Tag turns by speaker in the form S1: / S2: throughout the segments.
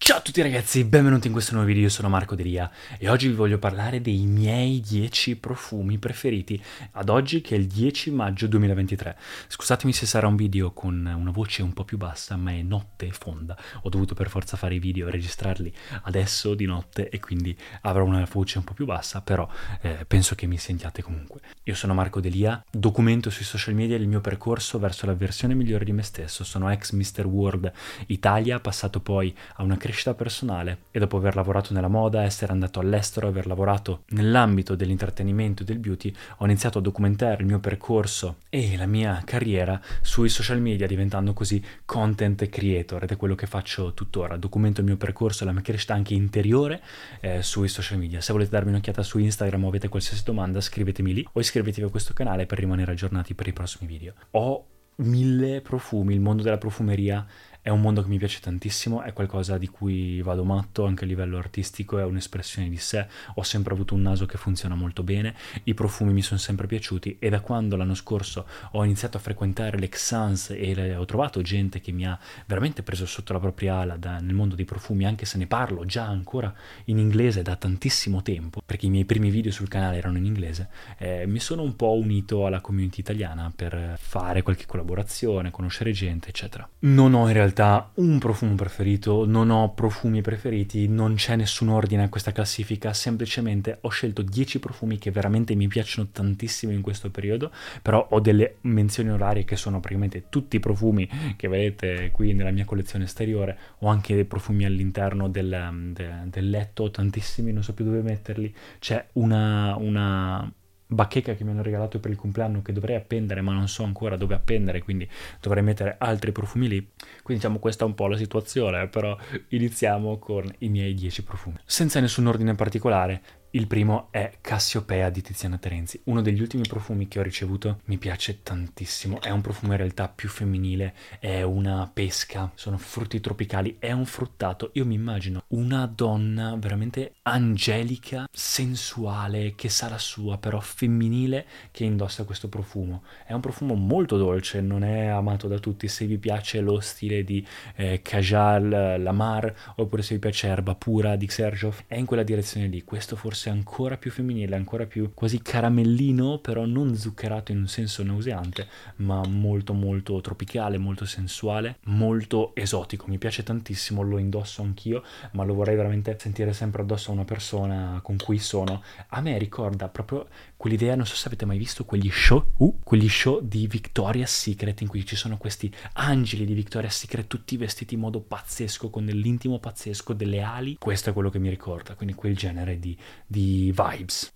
S1: Ciao a tutti ragazzi, benvenuti in questo nuovo video, io sono Marco Delia e oggi vi voglio parlare dei miei 10 profumi preferiti ad oggi che è il 10 maggio 2023. Scusatemi se sarà un video con una voce un po' più bassa, ma è notte e fonda, ho dovuto per forza fare i video, registrarli adesso di notte e quindi avrò una voce un po' più bassa, però eh, penso che mi sentiate comunque. Io sono Marco Delia, documento sui social media il mio percorso verso la versione migliore di me stesso, sono ex Mr. World Italia, passato poi a una crescita personale e dopo aver lavorato nella moda, essere andato all'estero, aver lavorato nell'ambito dell'intrattenimento e del beauty, ho iniziato a documentare il mio percorso e la mia carriera sui social media diventando così content creator ed è quello che faccio tuttora, documento il mio percorso e la mia crescita anche interiore eh, sui social media. Se volete darmi un'occhiata su Instagram o avete qualsiasi domanda scrivetemi lì o iscrivetevi a questo canale per rimanere aggiornati per i prossimi video. Ho mille profumi, il mondo della profumeria è un mondo che mi piace tantissimo, è qualcosa di cui vado matto anche a livello artistico, è un'espressione di sé, ho sempre avuto un naso che funziona molto bene, i profumi mi sono sempre piaciuti e da quando l'anno scorso ho iniziato a frequentare l'Exans e ho trovato gente che mi ha veramente preso sotto la propria ala da, nel mondo dei profumi, anche se ne parlo già ancora in inglese da tantissimo tempo, perché i miei primi video sul canale erano in inglese, eh, mi sono un po' unito alla community italiana per fare qualche collaborazione, conoscere gente, eccetera. Non ho in realtà realtà un profumo preferito, non ho profumi preferiti, non c'è nessun ordine a questa classifica, semplicemente ho scelto 10 profumi che veramente mi piacciono tantissimo in questo periodo, però ho delle menzioni orarie che sono praticamente tutti i profumi che vedete qui nella mia collezione esteriore, ho anche dei profumi all'interno del, de, del letto, tantissimi, non so più dove metterli, c'è una, una bacheca che mi hanno regalato per il compleanno che dovrei appendere ma non so ancora dove appendere quindi dovrei mettere altri profumi lì. Quindi diciamo questa è un po' la situazione però iniziamo con i miei 10 profumi. Senza nessun ordine particolare il primo è Cassiopea di Tiziana Terenzi, uno degli ultimi profumi che ho ricevuto, mi piace tantissimo, è un profumo in realtà più femminile, è una pesca, sono frutti tropicali, è un fruttato, io mi immagino una donna veramente angelica, sensuale, che sa la sua, però femminile, che indossa questo profumo. È un profumo molto dolce, non è amato da tutti, se vi piace lo stile di eh, Kajal Lamar, oppure se vi piace Erba Pura di Xerjov, è in quella direzione lì, questo forse forse ancora più femminile, ancora più quasi caramellino, però non zuccherato in un senso nauseante, ma molto molto tropicale, molto sensuale, molto esotico. Mi piace tantissimo, lo indosso anch'io, ma lo vorrei veramente sentire sempre addosso a una persona con cui sono. A me ricorda proprio quell'idea, non so se avete mai visto quegli show, uh, quegli show di Victoria's Secret in cui ci sono questi angeli di Victoria's Secret tutti vestiti in modo pazzesco, con dell'intimo pazzesco, delle ali. Questo è quello che mi ricorda, quindi quel genere di, di vibes.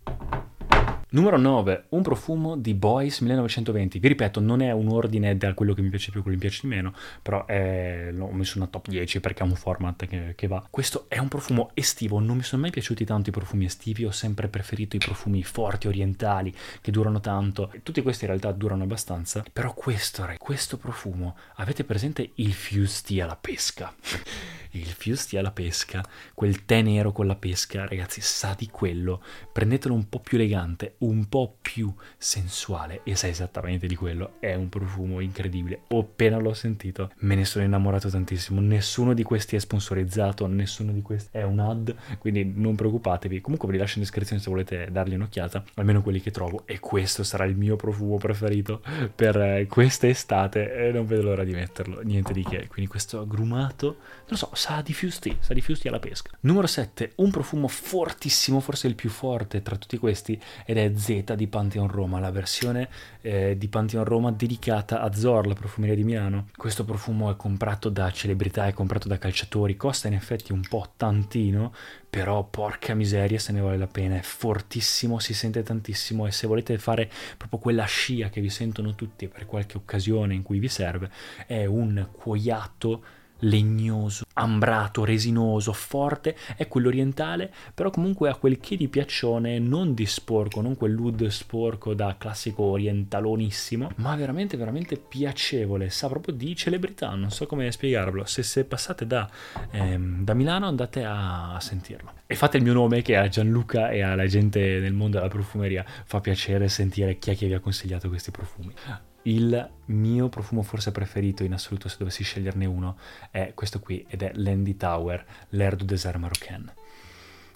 S1: Numero 9, un profumo di Boys 1920. Vi ripeto, non è un ordine da quello che mi piace più a quello che mi piace di meno, però è, l'ho messo una top 10 perché è un format che, che, va. Questo è un profumo estivo, non mi sono mai piaciuti tanto i profumi estivi, ho sempre preferito i profumi forti, orientali, che durano tanto. Tutti questi in realtà durano abbastanza, però questo, questo profumo, avete presente il Fuse Tea alla pesca? il Fusti alla pesca, quel tè nero con la pesca, ragazzi, sa di quello. Prendetelo un po' più elegante, un po' più sensuale e sa esattamente di quello. È un profumo incredibile. Ho appena l'ho sentito, me ne sono innamorato tantissimo. Nessuno di questi è sponsorizzato, nessuno di questi è un ad, quindi non preoccupatevi. Comunque vi lascio in descrizione se volete dargli un'occhiata, almeno quelli che trovo. E questo sarà il mio profumo preferito per eh, questa estate e non vedo l'ora di metterlo. Niente di che. Quindi questo agrumato, non lo so, sa di fusti, sa di fusti alla pesca. Numero 7, un profumo fortissimo, forse il più forte tra tutti questi, ed è Z di Pantheon Roma, la versione eh, di Pantheon Roma dedicata a Zor, la profumeria di Milano. Questo profumo è comprato da celebrità, è comprato da calciatori, costa in effetti un po' tantino, però porca miseria se ne vale la pena, è fortissimo, si sente tantissimo e se volete fare proprio quella scia che vi sentono tutti per qualche occasione in cui vi serve, è un cuoiato legnoso, ambrato, resinoso, forte, è quello orientale, però comunque ha quel che di piaccione, non di sporco, non quel quell'ud sporco da classico orientalonissimo, ma veramente, veramente piacevole, sa proprio di celebrità, non so come spiegarvelo, se, se passate da, ehm, da Milano andate a, a sentirlo. E fate il mio nome che a Gianluca e alla gente nel mondo della profumeria fa piacere sentire chi è che vi ha consigliato questi profumi il mio profumo forse preferito in assoluto se dovessi sceglierne uno è questo qui ed è Landy Tower, l'Air du Désert Marocain.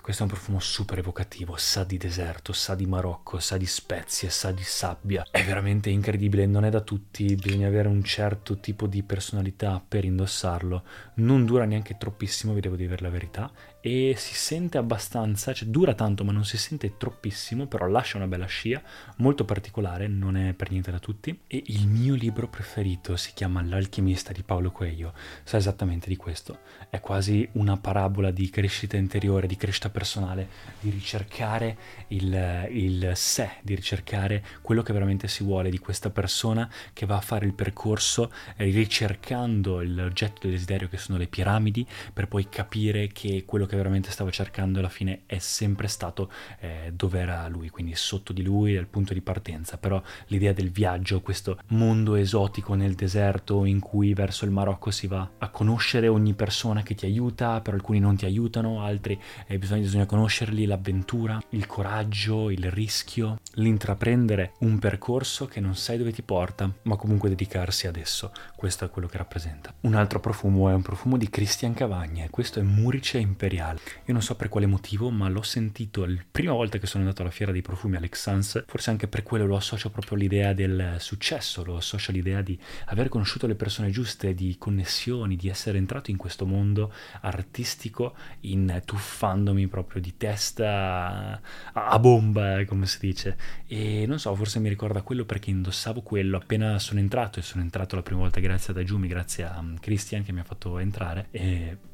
S1: Questo è un profumo super evocativo, sa di deserto, sa di Marocco, sa di spezie, sa di sabbia. È veramente incredibile, non è da tutti, bisogna avere un certo tipo di personalità per indossarlo. Non dura neanche troppissimo, vi devo dire la verità, e si sente abbastanza, cioè dura tanto ma non si sente troppissimo, però lascia una bella scia, molto particolare, non è per niente da tutti. E il mio libro preferito si chiama L'alchimista di Paolo Coelho, sa esattamente di questo. È quasi una parabola di crescita interiore, di crescita personale, di ricercare il, il sé, di ricercare quello che veramente si vuole di questa persona che va a fare il percorso eh, ricercando l'oggetto del desiderio che sono le piramidi per poi capire che quello che veramente stava cercando alla fine è sempre stato eh, dove era lui, quindi sotto di lui è punto di partenza, però l'idea del viaggio, questo mondo esotico nel deserto in cui verso il Marocco si va a conoscere ogni persona che ti aiuta, però alcuni non ti aiutano, altri eh, bisogna bisogna conoscerli, l'avventura, il coraggio, il rischio, l'intraprendere un percorso che non sai dove ti porta, ma comunque dedicarsi ad esso. Questo è quello che rappresenta. Un altro profumo è un profumo di Christian Cavagna e questo è Murice Imperiale. Io non so per quale motivo, ma l'ho sentito la prima volta che sono andato alla fiera dei profumi Alexans, forse anche per quello lo associo proprio all'idea del successo, lo associo all'idea di aver conosciuto le persone giuste, di connessioni, di essere entrato in questo mondo artistico intuffandomi proprio di testa a bomba, come si dice. E non so, forse mi ricorda quello perché indossavo quello appena sono entrato e sono entrato la prima volta grazie ad Ajumi, grazie a um, Christian che mi ha fatto entrare,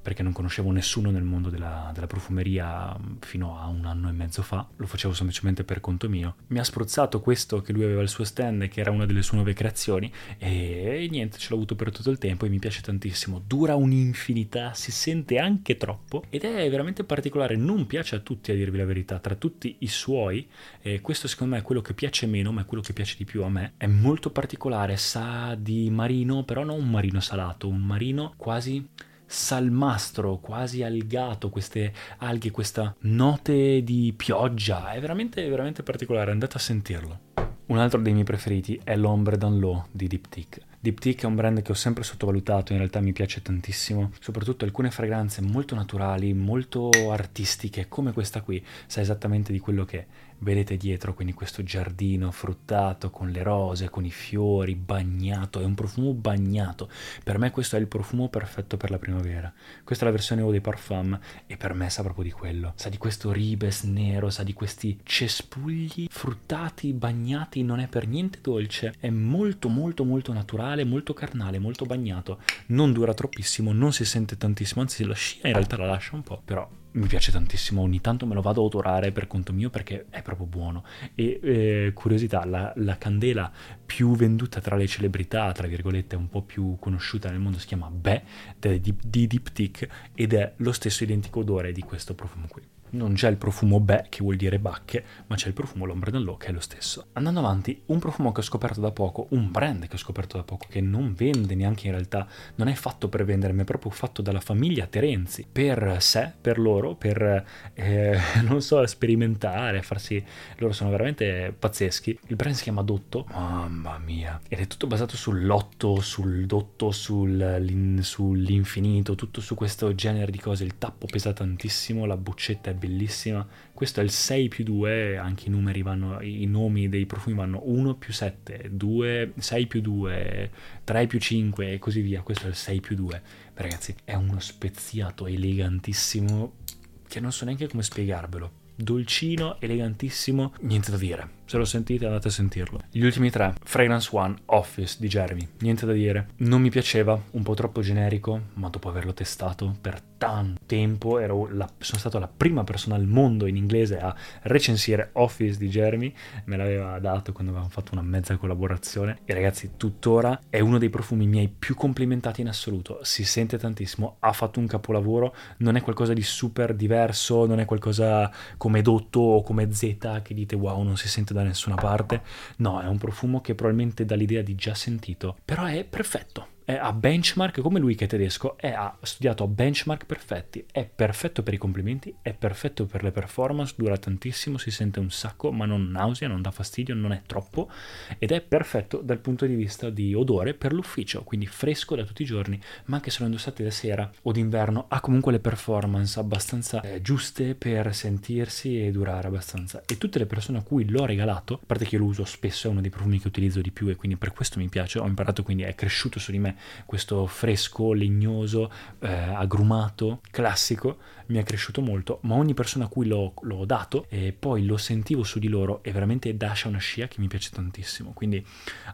S1: perché non conoscevo nessuno nel mondo della, della profumeria um, fino a un anno e mezzo fa, lo facevo semplicemente per conto mio. Mi ha spruzzato questo che lui aveva al suo stand, che era una delle sue nuove creazioni, e, e niente, ce l'ho avuto per tutto il tempo e mi piace tantissimo. Dura un'infinità, si sente anche troppo ed è veramente particolare. Non piace a tutti a dirvi la verità, tra tutti i suoi, e questo secondo me è quello che piace meno, ma è quello che piace di più a me, è molto particolare, sa di marino, però non un marino salato, un marino quasi salmastro, quasi algato, queste alghe, questa note di pioggia, è veramente, veramente particolare, andate a sentirlo. Un altro dei miei preferiti è l'Ombre Danlo di Diptyque. Diptyque è un brand che ho sempre sottovalutato, in realtà mi piace tantissimo, soprattutto alcune fragranze molto naturali, molto artistiche, come questa qui, sa esattamente di quello che è vedete dietro, quindi questo giardino fruttato con le rose, con i fiori, bagnato, è un profumo bagnato. Per me questo è il profumo perfetto per la primavera. Questa è la versione Eau de Parfum e per me sa proprio di quello. Sa di questo ribes nero, sa di questi cespugli fruttati, bagnati, non è per niente dolce, è molto molto molto naturale, molto carnale, molto bagnato. Non dura troppissimo, non si sente tantissimo, anzi la scia in realtà la lascia un po', però mi piace tantissimo, ogni tanto me lo vado a odorare per conto mio perché è proprio buono. E eh, curiosità, la, la, candela più venduta tra le celebrità, tra virgolette, un po' più conosciuta nel mondo si chiama Beh di, di Diptyque ed è lo stesso identico odore di questo profumo qui. Non c'è il profumo Beh, che vuol dire bacche, ma c'è il profumo L'Ombre Nell'O, che è lo stesso. Andando avanti, un profumo che ho scoperto da poco, un brand che ho scoperto da poco, che non vende neanche in realtà, non è fatto per vendere, ma è proprio fatto dalla famiglia Terenzi, per sé, per loro, per, eh, non so, sperimentare, farsi... Loro sono veramente pazzeschi. Il brand si chiama Dotto, mamma mia, ed è tutto basato sull'otto, sul dotto, sul, sull'infinito, tutto su questo genere di cose. Il tappo pesa tantissimo, la buccetta è bellissima. Questo è il 6 più 2, anche i numeri vanno, i nomi dei profumi vanno 1 più 7, 2, 6 più 2, 3 più 5 e così via. Questo è il 6 più 2. Ragazzi, è uno speziato elegantissimo che non so neanche come spiegarvelo. Dolcino, elegantissimo, niente da dire se lo sentite andate a sentirlo. Gli ultimi tre, Fragrance One, Office di Jeremy, niente da dire. Non mi piaceva, un po' troppo generico, ma dopo averlo testato per tanto tempo la, sono stato la prima persona al mondo in inglese a recensire Office di Jeremy, me l'aveva dato quando avevamo fatto una mezza collaborazione. E ragazzi tuttora è uno dei profumi miei più complimentati in assoluto, si sente tantissimo, ha fatto un capolavoro, non è qualcosa di super diverso, non è qualcosa come Dotto o come Z che dite wow non si sente da da nessuna parte. No, è un profumo che probabilmente dà l'idea di già sentito, però è perfetto a benchmark, come lui che è tedesco, è ha studiato a benchmark perfetti, è perfetto per i complimenti, è perfetto per le performance, dura tantissimo, si sente un sacco, ma non nausea, non dà fastidio, non è troppo, ed è perfetto dal punto di vista di odore per l'ufficio, quindi fresco da tutti i giorni, ma anche se lo indossate da sera o d'inverno, ha comunque le performance abbastanza eh, giuste per sentirsi e durare abbastanza. E tutte le persone a cui l'ho regalato, a parte che io lo uso spesso, è uno dei profumi che utilizzo di più e quindi per questo mi piace, ho imparato quindi è cresciuto su di me questo fresco, legnoso, eh, agrumato, classico, mi è cresciuto molto, ma ogni persona a cui l'ho, l'ho dato e poi lo sentivo su di loro e veramente lascia una scia che mi piace tantissimo. Quindi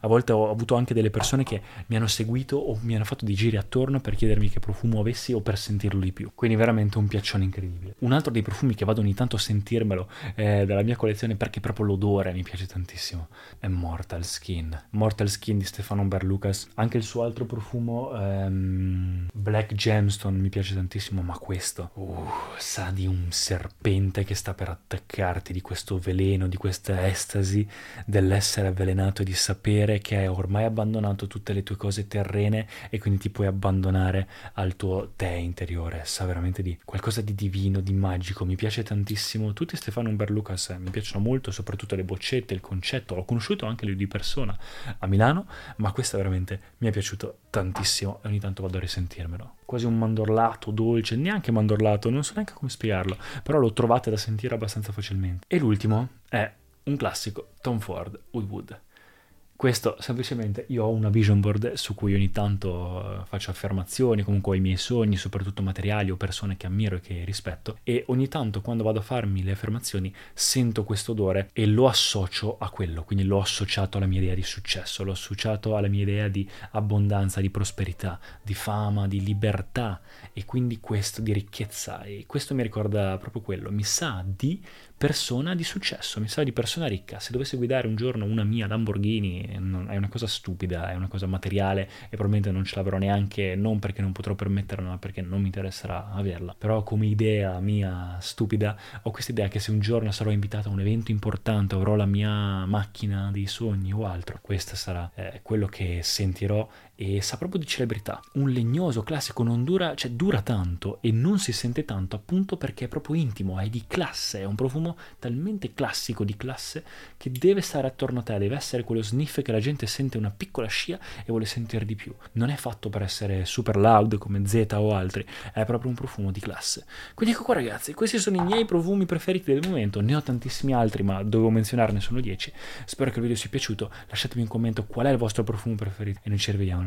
S1: a volte ho avuto anche delle persone che mi hanno seguito o mi hanno fatto dei giri attorno per chiedermi che profumo avessi o per sentirlo di più. Quindi veramente un piaccione incredibile. Un altro dei profumi che vado ogni tanto a sentirmelo eh, dalla mia collezione perché proprio l'odore mi piace tantissimo è Mortal Skin. Mortal Skin di Stefano Berlucas. Anche il suo altro profumo ehm, Black Gemstone mi piace tantissimo, ma questo uh, sa di un serpente che sta per attaccarti, di questo veleno, di questa estasi dell'essere avvelenato e di sapere che hai ormai abbandonato tutte le tue cose terrene e quindi ti puoi abbandonare al tuo te interiore. Sa veramente di qualcosa di divino, di magico. Mi piace tantissimo. Tutti Stefano Berlucas mi piacciono molto, soprattutto le boccette, il concetto. L'ho conosciuto anche lui di persona a Milano, ma questo veramente mi è piaciuto tantissimo e ogni tanto vado a risentirmelo. Quasi un mandorlato dolce, neanche mandorlato, non so neanche come spiegarlo, però lo trovate da sentire abbastanza facilmente. E l'ultimo è un classico Tom Ford Woodwood. Questo semplicemente io ho una vision board su cui ogni tanto eh, faccio affermazioni, comunque i miei sogni, soprattutto materiali o persone che ammiro e che rispetto e ogni tanto quando vado a farmi le affermazioni sento questo odore e lo associo a quello, quindi l'ho associato alla mia idea di successo, l'ho associato alla mia idea di abbondanza, di prosperità, di fama, di libertà e quindi questo di ricchezza e questo mi ricorda proprio quello, mi sa di persona di successo, mi sa di persona ricca. Se dovessi guidare un giorno una mia Lamborghini è una cosa stupida, è una cosa materiale e probabilmente non ce l'avrò neanche, non perché non potrò permetterla, ma perché non mi interesserà averla. Però come idea mia stupida ho questa idea che se un giorno sarò invitato a un evento importante, avrò la mia macchina dei sogni o altro, questo sarà eh, quello che sentirò e sa proprio di celebrità. Un legnoso classico non dura, cioè dura tanto e non si sente tanto appunto perché è proprio intimo, è di classe, è un profumo talmente classico di classe che deve stare attorno a te, deve essere quello sniff che la gente sente una piccola scia e vuole sentire di più. Non è fatto per essere super loud come Z o altri, è proprio un profumo di classe. Quindi ecco qua ragazzi, questi sono i miei profumi preferiti del momento, ne ho tantissimi altri ma dovevo menzionarne solo 10. Spero che il video sia piaciuto, lasciatemi un commento qual è il vostro profumo preferito e noi ci rivediamo